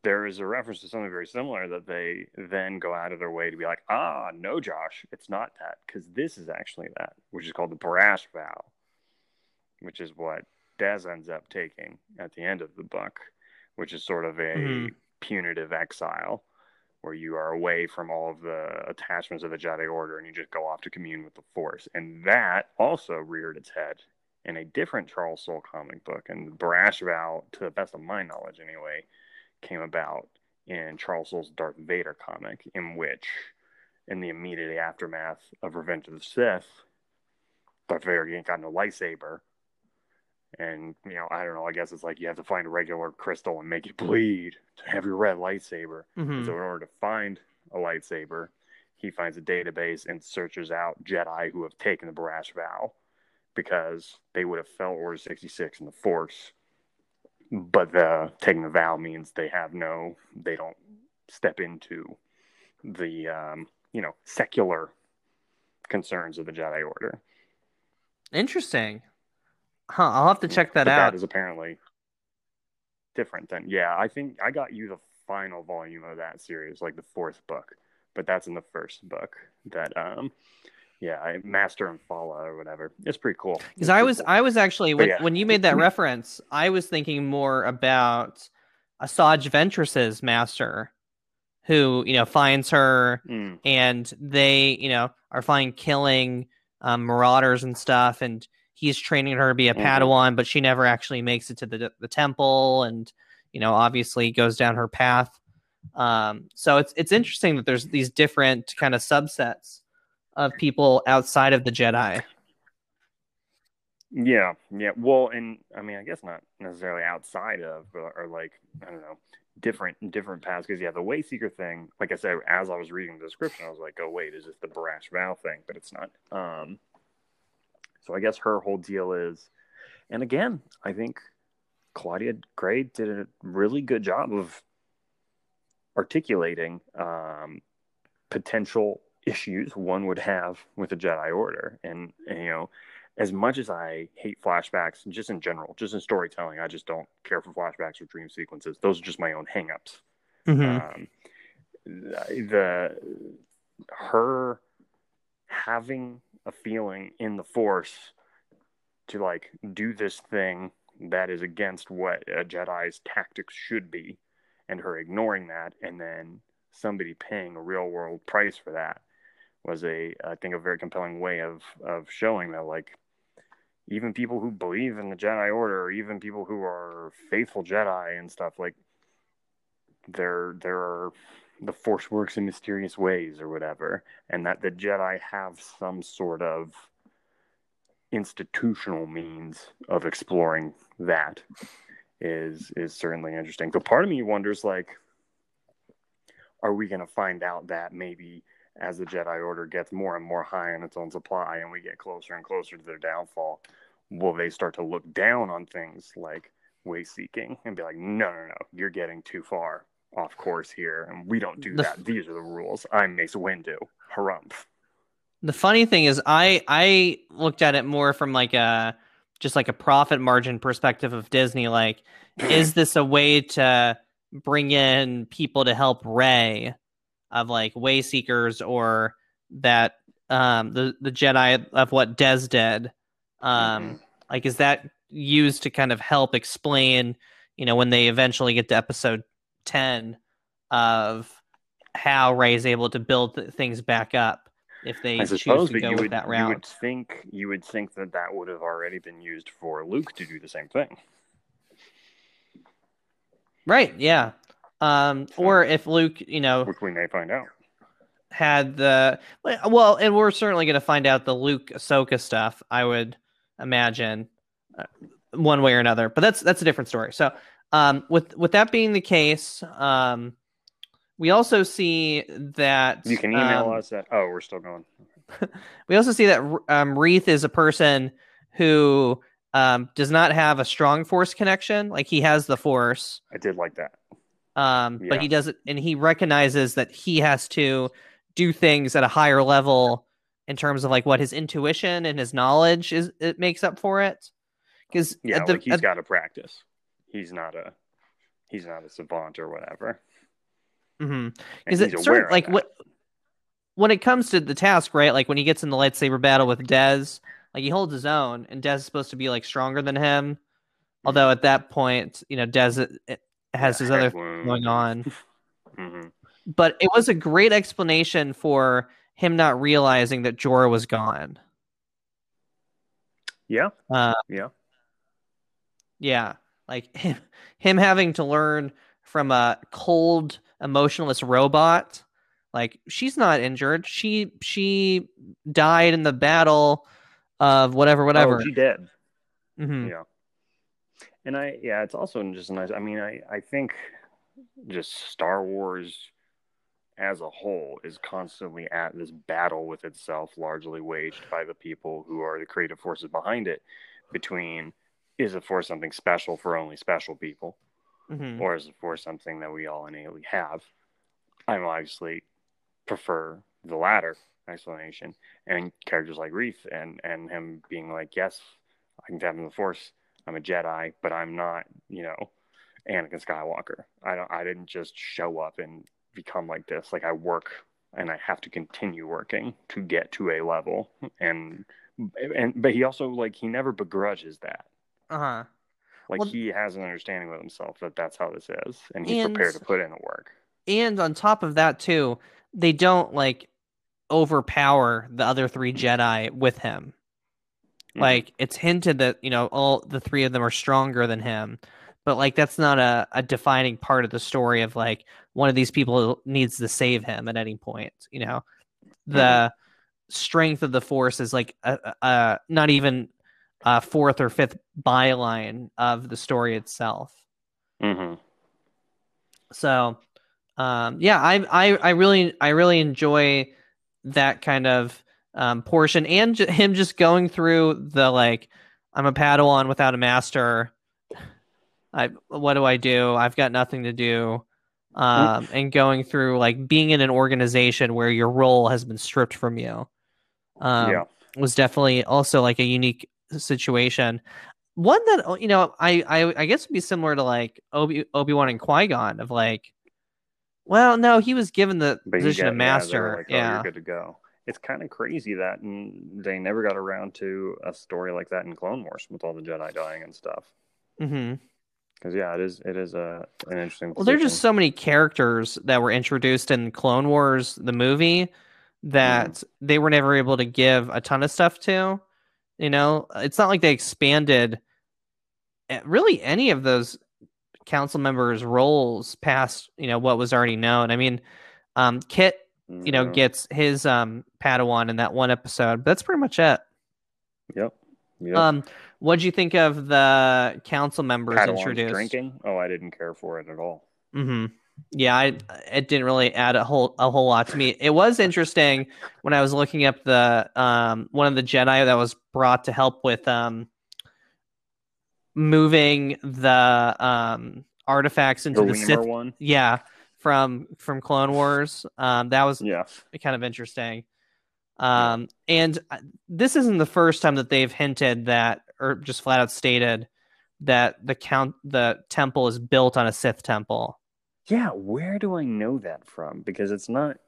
there is a reference to something very similar that they then go out of their way to be like, ah, no, Josh, it's not that because this is actually that, which is called the Barash vow, which is what Dez ends up taking at the end of the book, which is sort of a Mhm. punitive exile. Where you are away from all of the attachments of the Jedi Order and you just go off to commune with the Force. And that also reared its head in a different Charles Soule comic book. And the Barash Vow, to the best of my knowledge anyway, came about in Charles Soule's Darth Vader comic, in which, in the immediate aftermath of Revenge of the Sith, Darth Vader ain't got no lightsaber. And, you know, I don't know, I guess it's like you have to find a regular crystal and make it bleed to have your red lightsaber. Mhm. So in order to find a lightsaber, he finds a database and searches out Jedi who have taken the Barash vow because they would have felt Order 66 in the Force. But the taking the vow means they have no, they don't step into the, um, you know, secular concerns of the Jedi Order. Interesting. Huh, I'll have to check that but out. That is apparently different than, yeah, I think I got you the final volume of that series, like the fourth book, but that's in the first book that, um, yeah, I, Master and Fala or whatever. It's pretty cool. Because I was cool. I was actually when, yeah. when you made that reference, I was thinking more about Asajj Ventress's master, who you know finds her Mm, and they you know are fine killing um, marauders and stuff and he's training her to be a Mhm. padawan but she never actually makes it to the the temple and you know obviously goes down her path um, so it's it's interesting that there's these different kind of subsets of people outside of the jedi yeah, yeah. Well, and I mean, I guess not necessarily outside of, or, or like I don't know, different different paths. Because yeah, the way seeker thing, like I said, as I was reading the description, I was like, oh wait, is this the Barash vow thing? But it's not. Um, so I guess her whole deal is, and again, I think Claudia Gray did a really good job of articulating um, potential issues one would have with the Jedi Order, and, and you know as much as I hate flashbacks, just in general, just in storytelling, I just don't care for flashbacks or dream sequences. Those are just my own hangups. Um, the her having a feeling in the Force to like do this thing that is against what a Jedi's tactics should be, and her ignoring that, and then somebody paying a real world price for that was a I think a very compelling way of of showing that like even people who believe in the Jedi Order, or even people who are faithful Jedi and stuff, like there there are the Force works in mysterious ways or whatever, and that the Jedi have some sort of institutional means of exploring that is is certainly interesting. So part of me wonders like are we going to find out that maybe as the Jedi Order gets more and more high on its own supply and we get closer and closer to their downfall, will they start to look down on things like way seeking and be like, no, no, no, you're getting too far off course here, and we don't do The- that. These are the rules. I'm Mace Windu. Harumph. The funny thing is, I I looked at it more from like a just like a profit margin perspective of Disney. Like, is this a way to bring in people to help Rey of like way seekers or that um the the Jedi of what Dez did. Um, Mhm. like is that used to kind of help explain, you know, when they eventually get to episode ten of how Rey is able to build th- things back up if they I choose to but go you with would that you route. would think you would think that that would have already been used for Luke to do the same thing. Right? Yeah. Um, So- or if Luke, you know, which we may find out. had the well, and we're certainly going to find out the Luke Ahsoka stuff. I would imagine, uh, one way or another. But that's that's a different story. So, um, with with that being the case, um, we also see that You can email um, us at. Oh, we're still going. We also see that um, Reath is a person who um, does not have a strong Force connection. Like he has the Force, I did like that. Um, but he doesn't, and he recognizes that he has to do things at a higher level in terms of like what his intuition and his knowledge is. It makes up for it because Yeah, the, like he's got to practice. He's not a. He's not a savant or whatever. Mm mhm. And is it certain of like what when it comes to the task right like when he gets in the lightsaber battle with Dez like he holds his own and Dez is supposed to be like stronger than him although at that point you know Dez has Yeah, his other going on hmm but it was a great explanation for him not realizing that Jora was gone Yeah, uh, yeah. yeah like him, him having to learn from a cold emotionless robot like she's not injured she she died in the battle of whatever whatever Oh, she did. Mhm. Yeah. And I, yeah, it's also just nice. I mean, I, I think just Star Wars as a whole is constantly at this battle with itself, largely waged by the people who are the creative forces behind it. Between is the Force something special for only special people, Mhm. or is it for something that we all innately have? I obviously prefer the latter explanation, and characters like Reath and and him being like, yes, I can tap into the Force. I'm a Jedi, but I'm not, you know, Anakin Skywalker. I don't. I didn't just show up and become like this. Like I work, and I have to continue working to get to a level. And and but he also like he never begrudges that. uh-huh Like Well- he has an understanding with himself that that's how this is, and he's And- prepared to put in the work. and on top of that too they don't like overpower the other three jedi with him Mhm. like it's hinted that you know all the three of them are stronger than him but like that's not a, a defining part of the story of like one of these people needs to save him at any point you know the strength of the force is like a, a, a not even a fourth or fifth byline of the story itself Mhm. so um yeah I, I i really i really enjoy that kind of um portion and j- him just going through the like i'm a padawan without a master i what do i do i've got nothing to do um and going through like being in an organization where your role has been stripped from you um yeah. was definitely also like a unique situation. One that you know, I I, I guess would be similar to like Obi Obi Wan and Qui Gon of like, well, no, he was given the But position got- of yeah, master. like, oh, Yeah, you're good to go. It's kind of crazy that mm, they never got around to a story like that in Clone Wars with all the Jedi dying and stuff. hmm Because yeah, it is it is a an interesting. Well, there are just so many characters that were introduced in Clone Wars, the movie, that Mm-hmm. they were never able to give a ton of stuff to. You know, it's not like they expanded eh, really any of those council members' roles past you know what was already known. I mean, um, Kit, you know, gets his um Padawan in that one episode, but that's pretty much it. Yep. Yep. Um, what'd you think of the council members Padawans introduced? drinking. Oh, I didn't care for it at all. hmm Yeah, I it didn't really add a whole a whole lot to me. It was interesting when I was looking up the um one of the Jedi that was brought to help with um moving the um artifacts into The the, Sith. one. Yeah, from from Clone Wars. Um, that was Yeah. kind of interesting. Um, and uh, this isn't the first time that they've hinted that, or just flat out stated that the count the temple is built on a Sith temple. Yeah. Where do I know that from? Because it's not.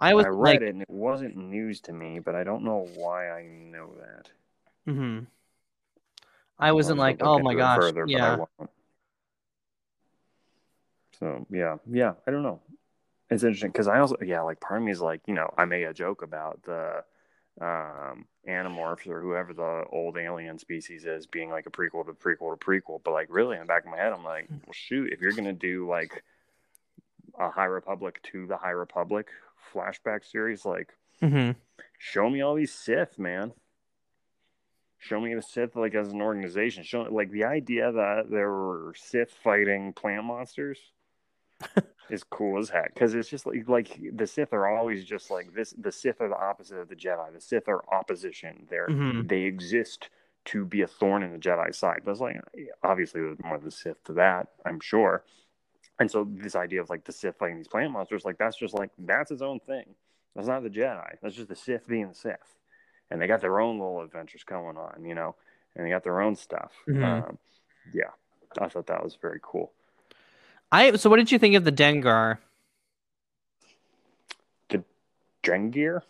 I was I read like, it and it wasn't news to me, but I don't know why I know that. hmm I wasn't like, oh my gosh, further, yeah. So yeah, yeah, I don't know. It's interesting because I also yeah, like part of me is like, you know, I made a joke about the um Animorphs or whoever the old alien species is being like a prequel to prequel to prequel, but like really in the back of my head, I'm like, well, shoot, if you're gonna do like a High Republic to the High Republic flashback series, like hmm show me all these Sith, man. Show me the Sith like as an organization. Show like the idea that there were Sith fighting plant monsters is cool as heck because it's just like like the Sith are always just like this. The Sith are the opposite of the Jedi. The Sith are opposition. They're hmm they exist to be a thorn in the Jedi side. But it's like obviously there's more of the Sith to that, I'm sure. And so this idea of like the Sith fighting these plant monsters, like that's just like that's its own thing. That's not the Jedi. That's just the Sith being the Sith. And they got their own little adventures going on, you know, and they got their own stuff. Mhm. Um, yeah, I thought that was very cool. I so what did you think of the Dengar? The Drengir,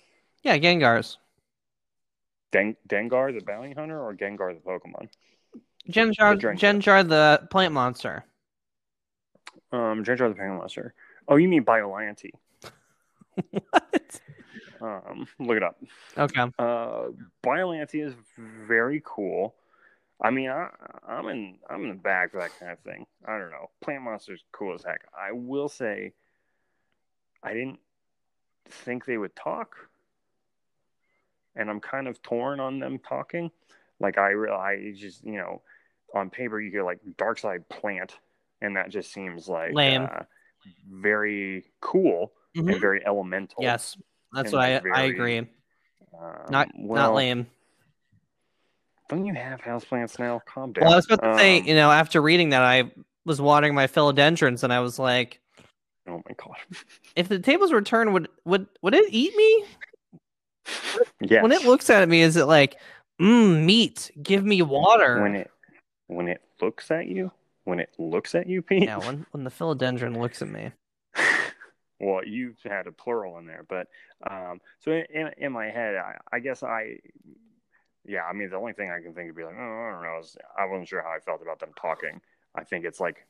Yeah, Gengars. Den- Dengar the bounty hunter, or Gengar the Pokemon? Genjar, The Dengar. Genjar the plant monster. Um, Gengar the Pokemon monster. Oh, you mean Biollante? what? Um, look it up. Okay. Uh, Biollante is very cool. I mean, I, I'm in I'm in the bag for that kind of thing. I don't know. Plant monsters cool as heck. I will say, I didn't think they would talk, and I'm kind of torn on them talking. Like I, I just you know, on paper you get like dark side plant, and that just seems like Lame. uh, very cool Mhm. and very elemental. Yes, that's what I like I very- agree. Um, Not well, not lame. Don't you have houseplants now? Calm down. Well, I was about to say, Um, you know, after reading that, I was watering my philodendrons, and I was like, oh my god. if the tables were turned, would would would it eat me? yes. When it looks at me, is it like, mmm, meat? Give me water. when it when it looks at you, when it looks at you, Pete. yeah, when when the philodendron looks at me. well, you had a plural in there, but um, so in, in, in my head, I, I guess I, yeah, I mean, the only thing I can think of be like, oh, I don't know, is I wasn't sure how I felt about them talking. I think it's like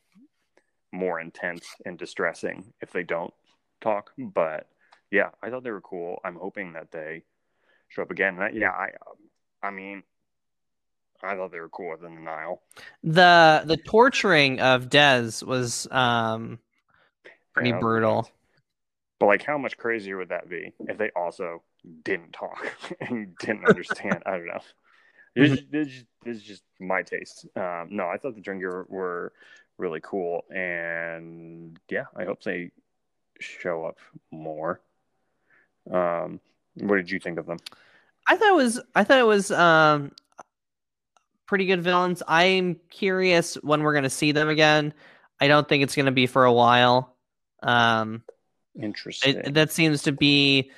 more intense and distressing if they don't talk, but yeah, I thought they were cool. I'm hoping that they show up again. I- yeah, I, I mean, I thought they were cool within the Nile. The the torturing of Dez was um pretty Yeah, brutal. But like, how much crazier would that be if they also didn't talk and didn't understand? I don't know. This, is- this, is- this is just my taste. Um, no, I thought the Drengir were really cool, and yeah, I hope they show up more. Um, what did you think of them? I thought it was I thought it was um pretty good villains. I'm curious when we're gonna see them again. I don't think it's gonna be for a while. Um, Interesting. it, that seems to be.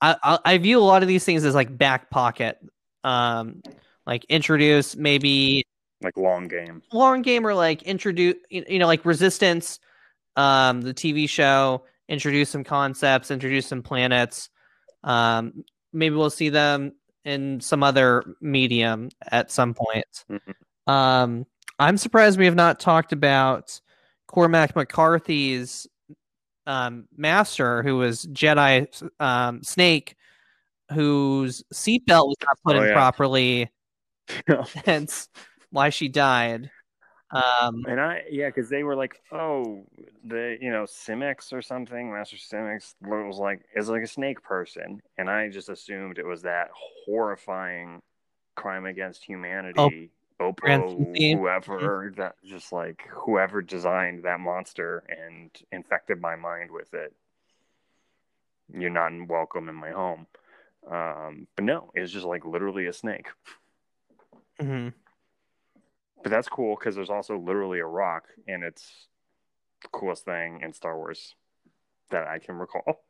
I, I I view a lot of these things as like back pocket. Um, like introduce maybe like long game. long game or like introduce you know like resistance um the tv show introduce some concepts introduce some planets um maybe we'll see them in some other medium at some point Mhm. um i'm surprised we have not talked about cormac mccarthy's um master who was jedi um snake whose seatbelt was not put Oh, in yeah. properly hence why she died. Um, And I, yeah, because they were like, oh, the, you know, Simex or something, Master Simex was like, is like a snake person. And I just assumed it was that horrifying crime against humanity, Oppo, whoever, that just like, whoever designed that monster and infected my mind with it. You're not welcome in my home. Um, but no, it's just like literally a snake. mhm. But that's cool because there's also literally a rock, and it's the coolest thing in Star Wars that I can recall.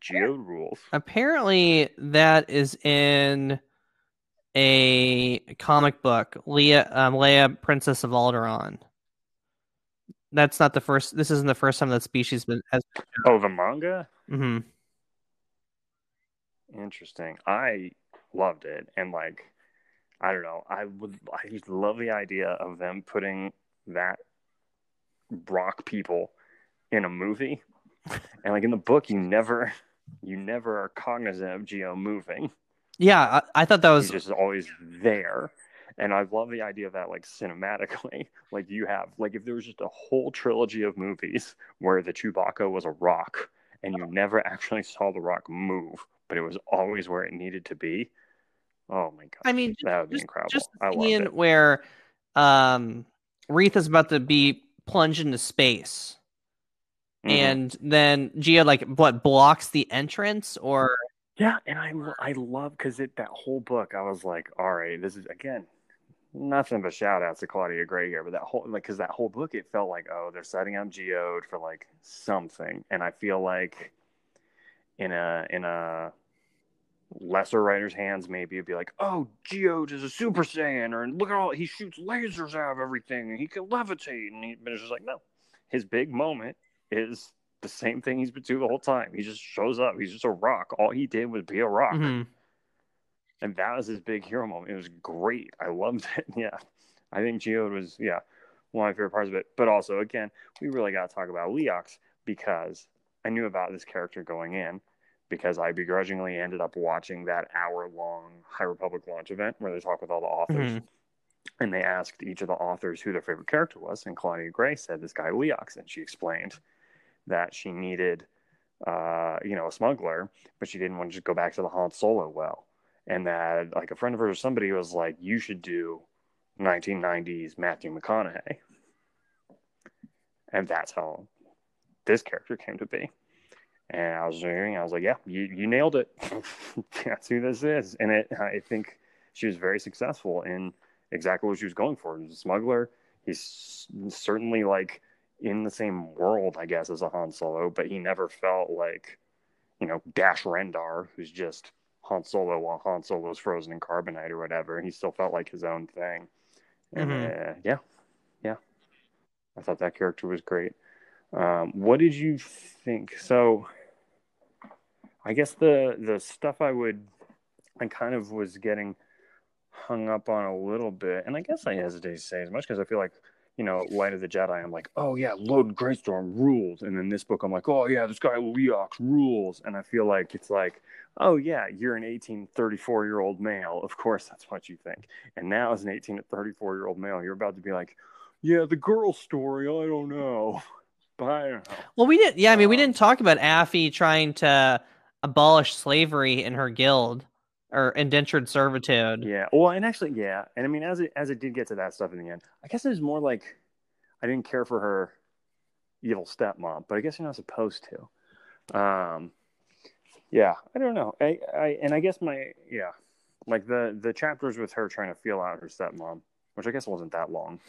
Geo rules. Apparently, that is in a comic book, Leia, um, Leia, Princess of Alderaan. That's not the first. This isn't the first time that species been has. Oh, the manga? hmm Interesting. I loved it, and like, I don't know. I would. I just love the idea of them putting that rock people in a movie, and like in the book, you never, you never are cognizant of Geo moving. Yeah, I, I thought that was He's just always there. And I love the idea of that, like cinematically, like you have, like if there was just a whole trilogy of movies where the Chewbacca was a rock and you never actually saw the rock move, but it was always where it needed to be. Oh my god, I mean, that would be just, incredible. just I love scene it. where um Reath is about to be plunged into space, Mhm. and then Gia like what blocks the entrance or Yeah, and I I love because it that whole book I was like, all right, this is again nothing but shout outs to Claudia Gray here, but that whole like because that whole book it felt like oh they're setting up Geode for like something, and I feel like in a in a lesser writer's hands maybe it'd be like oh Geode is a Super Saiyan or look at all he shoots lasers out of everything and he can levitate and he, but it's just like no, his big moment is the same thing he's been doing the whole time. He just shows up. He's just a rock. All he did was be a rock. Mhm. And that was his big hero moment. It was great. I loved it. Yeah. I think Geode was, yeah, one of my favorite parts of it. But also, again, we really got to talk about Leox because I knew about this character going in because I begrudgingly ended up watching that hour long High Republic launch event where they talk with all the authors. Mhm. And they asked each of the authors who their favorite character was. And Claudia Gray said this guy, Leox. And she explained that she needed, uh, you know, a smuggler, but she didn't want to just go back to the Han Solo well. And that, like, a friend of hers or somebody was like, you should do 1990s Matthew McConaughey. And that's how this character came to be. And I was hearing, I was like, yeah, you, you nailed it. that's who this is. And it, I think she was very successful in exactly what she was going for. He's a smuggler. He's certainly like in the same world, I guess, as a Han Solo, but he never felt like, you know, Dash Rendar, who's just Han Solo while Han Solo's frozen in carbonite or whatever. He still felt like his own thing. And uh, yeah, yeah, I thought that character was great. Um, what did you think? So, I guess the the stuff I would, I kind of was getting hung up on a little bit, and I guess I hesitate to say as much because I feel like you know, Light of the Jedi, I'm like, oh yeah, Loden Greatstorm rules, and then this book, I'm like, oh yeah, this guy Leox rules, and I feel like it's like, oh yeah, you're an 18, 34 year old male, of course that's what you think, and now as an 18 to 34 year old male, you're about to be like, yeah, the girl story, I don't know, but I don't know. Well, we didn't. Yeah, I mean, we Um, didn't talk about Affie trying to abolish slavery in her guild or indentured servitude. Yeah. Well, and actually, yeah. And I mean, as it as it did get to that stuff in the end, I guess it was more like I didn't care for her evil stepmom, but I guess you're not supposed to. Um, yeah, I don't know. I, I and I guess my yeah, like the the chapters with her trying to feel out her stepmom, which I guess wasn't that long,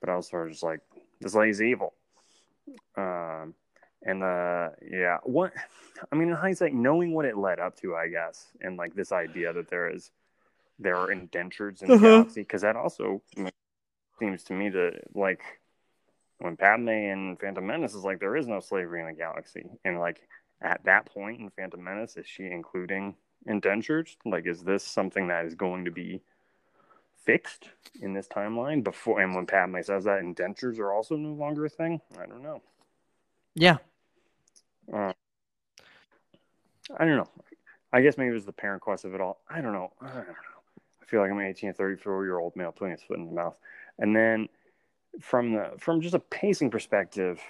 but I was sort of just like this lady's evil. Um, and uh, yeah, what I mean in hindsight, knowing what it led up to, I guess, and like this idea that there is there are indentures in the Uh-huh. galaxy, because that also seems to me to like when Padme and Phantom Menace is like there is no slavery in the galaxy, and like at that point in Phantom Menace, is she including indentures? Like, is this something that is going to be fixed in this timeline before? And when Padme says that indentures are also no longer a thing, I don't know. Yeah. Uh, I don't know. I guess maybe it was the parent quest of it all. I don't know. I don't know. I feel like I'm an 18 or 34 year old male putting his foot in the mouth. And then from the from just a pacing perspective,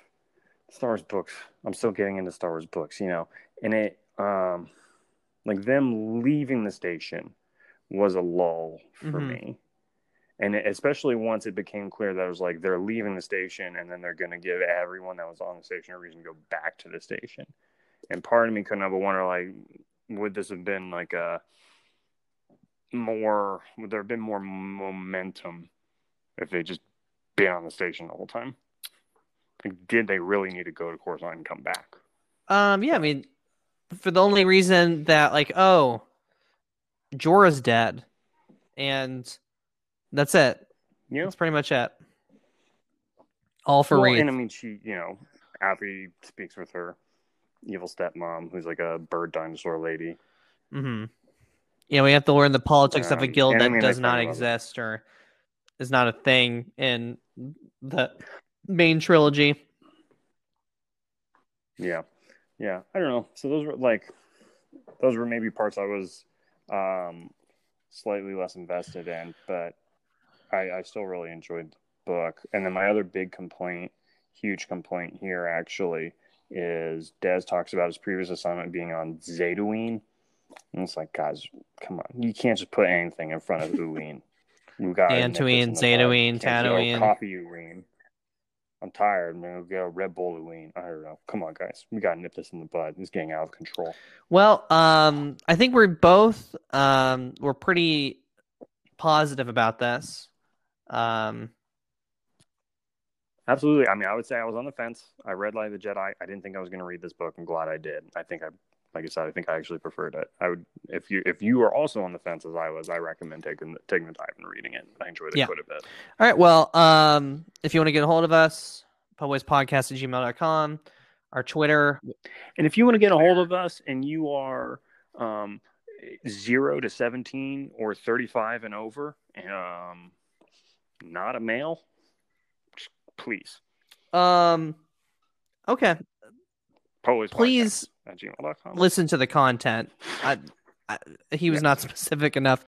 Star Wars books. I'm still getting into Star Wars books, you know, and it um like them leaving the station was a lull for Mhm. me. And especially once it became clear that it was like they're leaving the station and then they're going to give everyone that was on the station a reason to go back to the station. And part of me couldn't help but wonder, like, would this have been like a more, would there have been more momentum if they just been on the station the whole time? Like, did they really need to go to Coruscant and come back? Um. Yeah. I mean, for the only reason that like, oh, Jora's dead, and that's it. Yeah. That's pretty much it. All for well, Reath. and I mean, she, you know, Abby speaks with her evil stepmom, who's like a bird dinosaur lady. Mm-hmm. Yeah, we have to learn the politics of a Um, guild and I that mean, does not kinda love it. exist or is not a thing in the main trilogy. Yeah, yeah. I don't know. So those were like, those were maybe parts I was um, slightly less invested in, but I, I still really enjoyed the book. And then my other big complaint, huge complaint here actually, is Dez talks about his previous assignment being on Zadooine. And it's like, guys, come on, you can't just put anything in front of Uween. We got Dantooine, Zadooine, Tatooine. coffee Uween. I'm tired. I'm gonna get a Red Bull Uween. I don't know. Come on, guys, we gotta nip this in the bud. It's getting out of control. Well, um, I think we're both um, we're pretty positive about this. Um, Absolutely. I mean, I would say I was on the fence. I read Light of the Jedi. I didn't think I was going to read this book. I'm glad I did. I think I, like I said, I think I actually preferred it. I would, if you if you are also on the fence as I was, I recommend taking the, taking the time and reading it. I enjoyed it Yeah. quite a bit. all right. Well, um, if you want to get a hold of us, podcast at gmail.com, our Twitter. And if you want to get a hold of us and you are um, zero to seventeen or thirty five and over, um, not a male, please. Um, okay. Poets Please at gmail.com. listen to the content. I, I, he was not specific enough